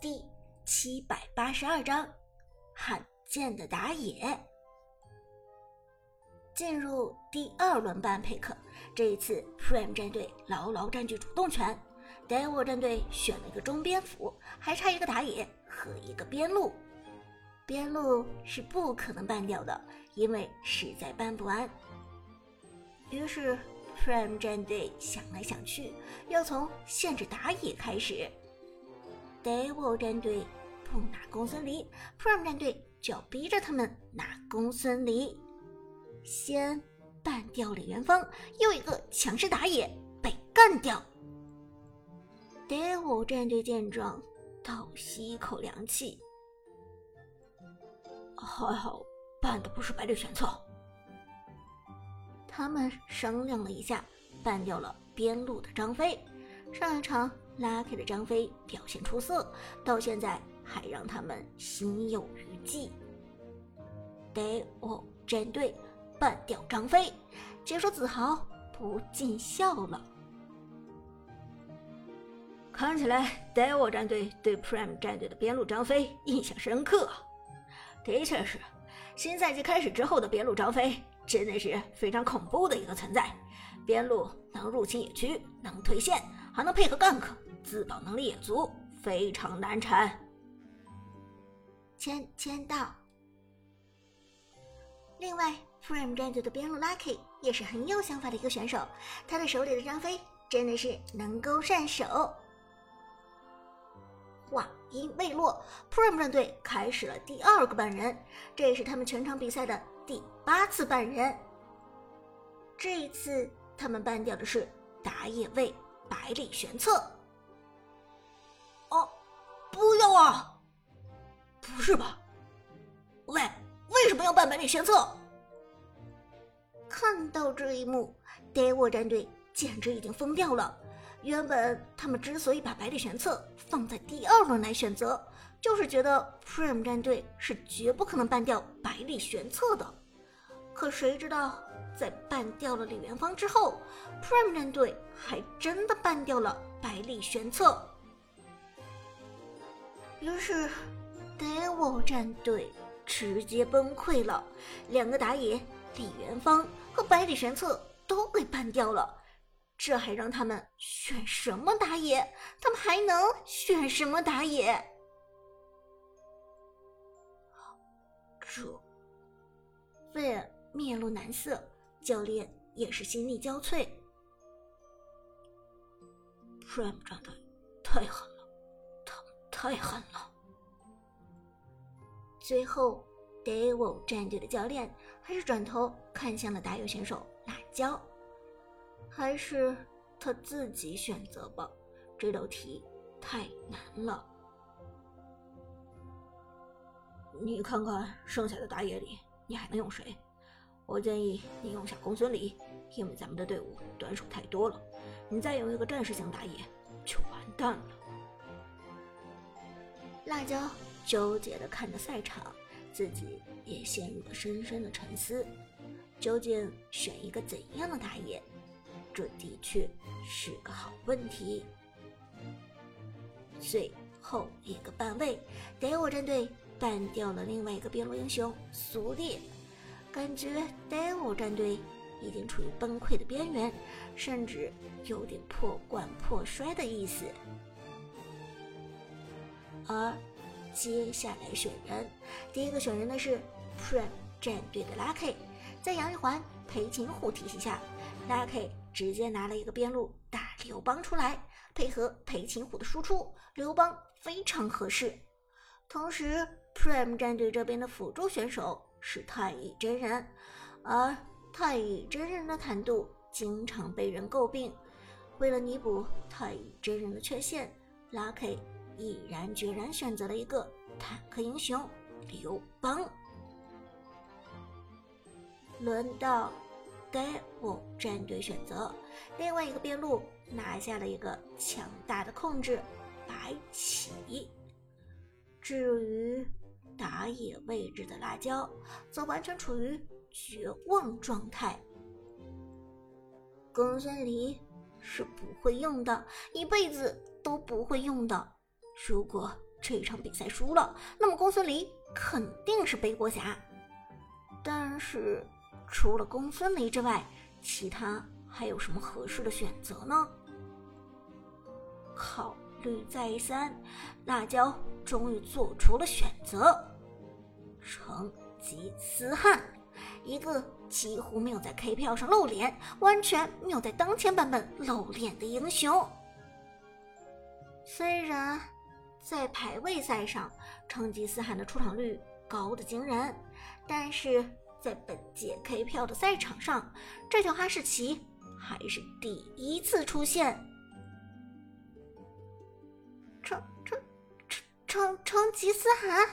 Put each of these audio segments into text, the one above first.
第七百八十二章罕见的打野。进入第二轮半配克，这一次 Prime 战队牢牢占据主动权，Devil 战队选了一个中边辅，还差一个打野和一个边路。边路是不可能办掉的，因为实在办不完。于是 Prime 战队想来想去，要从限制打野开始。Devil 战队不拿公孙离，Prime 战队就要逼着他们拿公孙离。先办掉李元芳，又一个强势打野被干掉。Devil 战队见状，倒吸一口凉气，还好办的不是百里玄策。他们商量了一下，办掉了边路的张飞。上一场 Lucky 的张飞表现出色，到现在还让他们心有余悸。Devil 战队。办掉张飞，解说子豪不禁笑了。看起来 Deo 战队对 Prime 战队的边路张飞印象深刻。的确是，新赛季开始之后的边路张飞真的是非常恐怖的一个存在。边路能入侵野区，能推线，还能配合 gank，自保能力也足，非常难缠。签签到。另外。Prime 战队的边路 Lucky 也是很有想法的一个选手，他的手里的张飞真的是能勾善手。话音未落，Prime 战队开始了第二个半人，这也是他们全场比赛的第八次半人。这一次他们办掉的是打野位百里玄策。哦，不要啊！不是吧？喂，为什么要办百里玄策？看到这一幕，Devil 战队简直已经疯掉了。原本他们之所以把百里玄策放在第二轮来选择，就是觉得 Prime 战队是绝不可能办掉百里玄策的。可谁知道，在办掉了李元芳之后，Prime 战队还真的办掉了百里玄策。于是，Devil 战队直接崩溃了，两个打野李元芳。和百里玄策都给办掉了，这还让他们选什么打野？他们还能选什么打野？这，费尔面露难色，教练也是心力交瘁。Prime 战队太狠了，太狠了。最后。Devil 战队的教练还是转头看向了打野选手辣椒，还是他自己选择吧，这道题太难了。你看看剩下的打野里，你还能用谁？我建议你用下公孙离，因为咱们的队伍短手太多了，你再用一个战士型打野就完蛋了。辣椒纠结的看着赛场。自己也陷入了深深的沉思，究竟选一个怎样的打野？这的确是个好问题。最后一个半位，Devil 战队办掉了另外一个边路英雄苏烈，感觉 Devil 战队已经处于崩溃的边缘，甚至有点破罐破摔的意思。而。接下来选人，第一个选人的是 Prime 战队的 Lucky，在杨玉环、裴擒虎体系下，Lucky 直接拿了一个边路打刘邦出来，配合裴擒虎的输出，刘邦非常合适。同时，Prime 战队这边的辅助选手是太乙真人，而太乙真人的坦度经常被人诟病，为了弥补太乙真人的缺陷，Lucky。毅然决然选择了一个坦克英雄刘邦。轮到队伍战队选择另外一个边路，拿下了一个强大的控制白起。至于打野位置的辣椒，则完全处于绝望状态。公孙离是不会用的，一辈子都不会用的。如果这场比赛输了，那么公孙离肯定是背锅侠。但是除了公孙离之外，其他还有什么合适的选择呢？考虑再三，辣椒终于做出了选择：成吉思汗，一个几乎没有在 K 票上露脸，完全没有在当前版本露脸的英雄。虽然在排位赛上，成吉思汗的出场率高的惊人，但是在本届 K 票的赛场上，这条哈士奇还是第一次出现。成成成成成吉思汗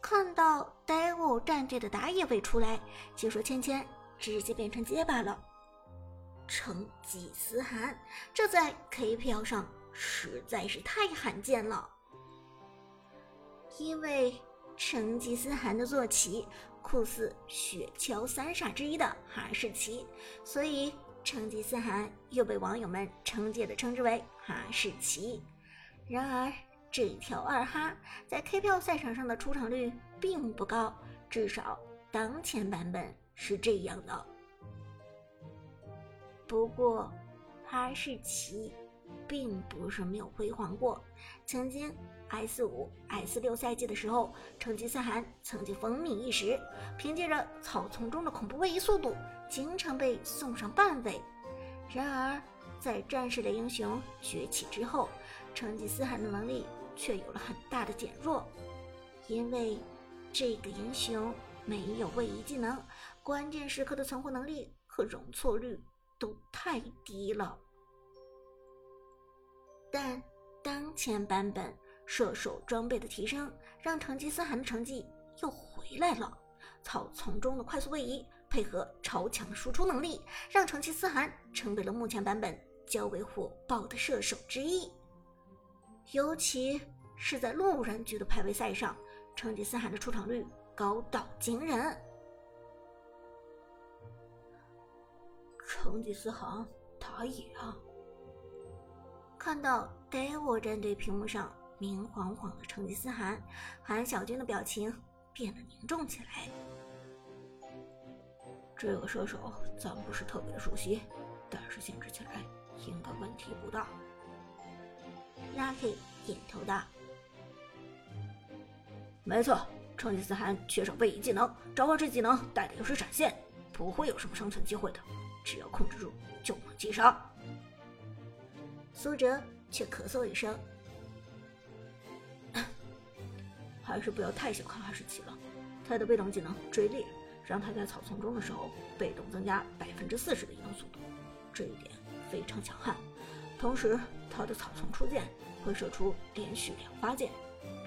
看到 Devil 战队的打野位出来，解说芊芊直接变成结巴了。成吉思汗，这在 K 票上。实在是太罕见了，因为成吉思汗的坐骑酷似雪橇三傻之一的哈士奇，所以成吉思汗又被网友们称介的称之为哈士奇。然而，这条二哈在 K 票赛场上的出场率并不高，至少当前版本是这样的。不过，哈士奇。并不是没有辉煌过。曾经 S 五、S 六赛季的时候，成吉思汗曾经风靡一时，凭借着草丛中的恐怖位移速度，经常被送上半位。然而，在战士的英雄崛起之后，成吉思汗的能力却有了很大的减弱，因为这个英雄没有位移技能，关键时刻的存活能力和容错率都太低了。但当前版本射手装备的提升，让成吉思汗的成绩又回来了。草丛中的快速位移，配合超强输出能力，让成吉思汗成为了目前版本较为火爆的射手之一。尤其是在路人局的排位赛上，成吉思汗的出场率高到惊人。成吉思汗打野啊！看到 Devil 战队屏幕上明晃晃的成吉思汗，韩小军的表情变得凝重起来。这个射手咱不是特别的熟悉，但是限制起来应该问题不大。Lucky 点头道：“没错，成吉思汗缺少位移技能，召唤师技能带的又是闪现，不会有什么生存机会的。只要控制住，就能击杀。”苏哲却咳嗽一声，还是不要太小看哈士奇了。他的被动技能追猎，让他在草丛中的时候被动增加百分之四十的移动速度，这一点非常强悍。同时，他的草丛出剑会射出连续两发箭，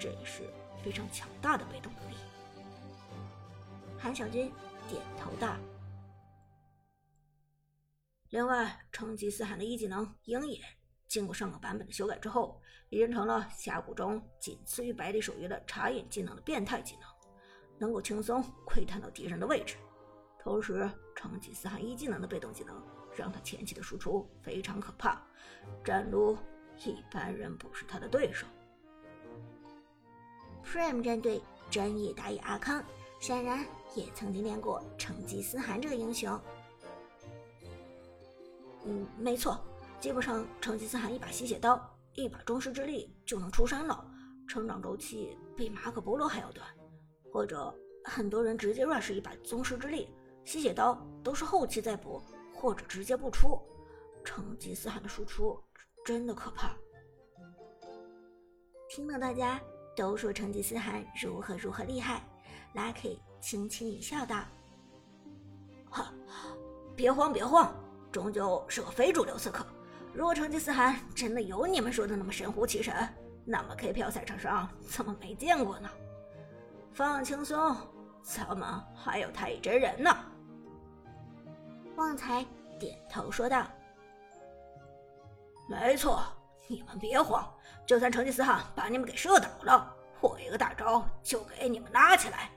这也是非常强大的被动能力。韩小军点头道：“另外，成吉思汗的一技能鹰眼。”经过上个版本的修改之后，已经成了峡谷中仅次于百里守约的插眼技能的变态技能，能够轻松窥探到敌人的位置。同时，成吉思汗一技能的被动技能让他前期的输出非常可怕，战撸一般人不是他的对手。Prime 战队专业打野阿康显然也曾经练过成吉思汗这个英雄。嗯，没错。基本上，成吉思汗一把吸血刀，一把宗师之力就能出山了，成长周期比马可波罗还要短。或者很多人直接 rush 一把宗师之力，吸血刀都是后期再补，或者直接不出。成吉思汗的输出真的可怕。听到大家都说成吉思汗如何如何厉害，Lucky 轻轻一笑道：“哈，别慌别慌，终究是个非主流刺客。”如果成吉思汗真的有你们说的那么神乎其神，那么 K 票赛场上怎么没见过呢？放轻松，咱们还有太乙真人呢。旺财点头说道：“没错，你们别慌，就算成吉思汗把你们给射倒了，我一个大招就给你们拉起来。”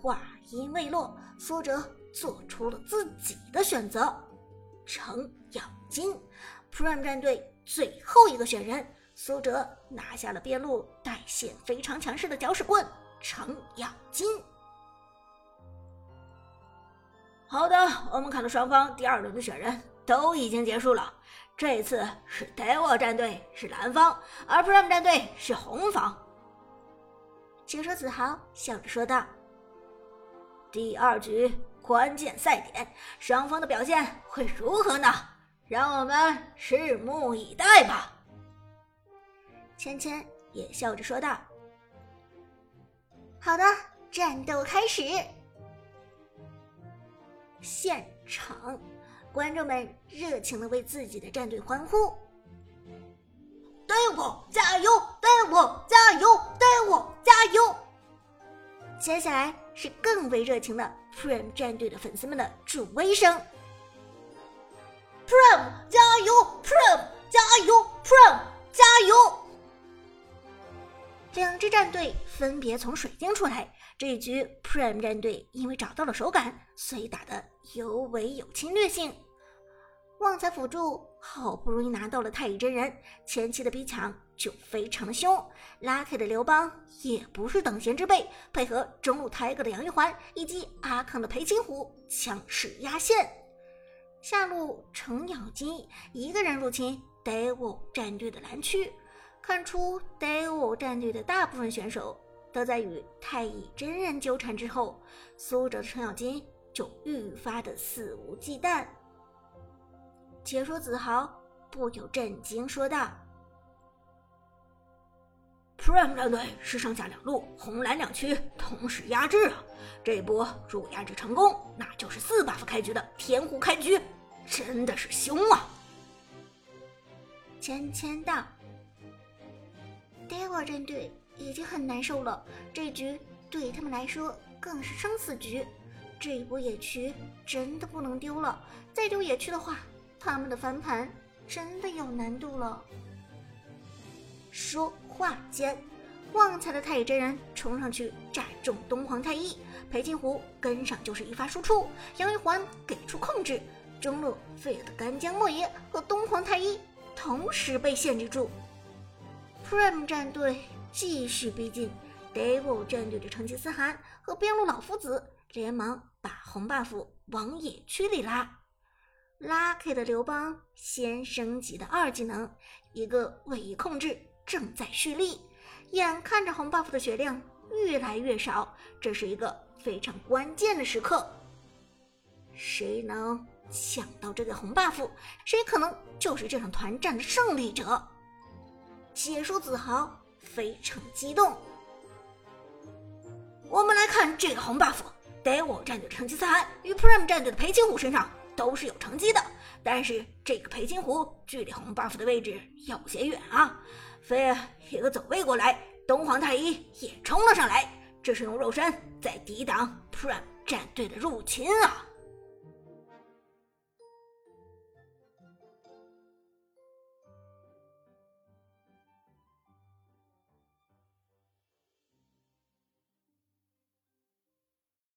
话音未落，苏哲做出了自己的选择。程咬金，Prime 战队最后一个选人，苏哲拿下了边路带线非常强势的搅屎棍程咬金。好的，我们看到双方第二轮的选人都已经结束了。这次是 Devil 战队是蓝方，而 Prime 战队是红方。解说子豪笑着说道：“第二局关键赛点，双方的表现会如何呢？让我们拭目以待吧。”芊芊也笑着说道：“好的，战斗开始。”现场，观众们热情的为自己的战队欢呼：“队伍加油！队伍加油！队伍加油！”接下来是更为热情的 Prime 战队的粉丝们的助威声：“Prime 加油！Prime 加油！Prime 加油！”两支战队分别从水晶出来。这一局，Prime 战队因为找到了手感，所以打得尤为有侵略性。旺财辅助好不容易拿到了太乙真人，前期的逼抢就非常的凶。Lucky 的刘邦也不是等闲之辈，配合中路 Tiger 的杨玉环以及阿康的裴擒虎，强势压线。下路程咬金一个人入侵 Devil 战队的蓝区，看出 Devil 战队的大部分选手。都在与太乙真人纠缠之后，苏哲的程咬金就愈发的肆无忌惮。解说子豪不由震惊说道：“Prime 战队是上下两路红蓝两区同时压制啊！这一波如果压制成功，那就是四 buff 开局的天胡开局，真的是凶啊！”芊芊道：“Deva 战队。”已经很难受了，这局对他们来说更是生死局。这一波野区真的不能丢了，再丢野区的话，他们的翻盘真的有难度了。说话间，旺财的太乙真人冲上去斩中东皇太一，裴擒虎跟上就是一发输出，杨玉环给出控制，中路费尔的干将莫邪和东皇太一同时被限制住，Prime 战队。继续逼近，Devil 战队的成吉思汗和边路老夫子连忙把红 buff 往野区里拉。Lucky 的刘邦先升级的二技能，一个位移控制正在蓄力，眼看着红 buff 的血量越来越少，这是一个非常关键的时刻。谁能抢到这个红 buff，谁可能就是这场团战的胜利者。解说子豪。非常激动。我们来看这个红 buff，DEVO 战队的成吉思汗与 Prime 战队的裴擒虎身上都是有成绩的，但是这个裴擒虎距离红 buff 的位置有些远啊！飞一个走位过来，东皇太一也冲了上来，这是用肉身在抵挡 Prime 战队的入侵啊！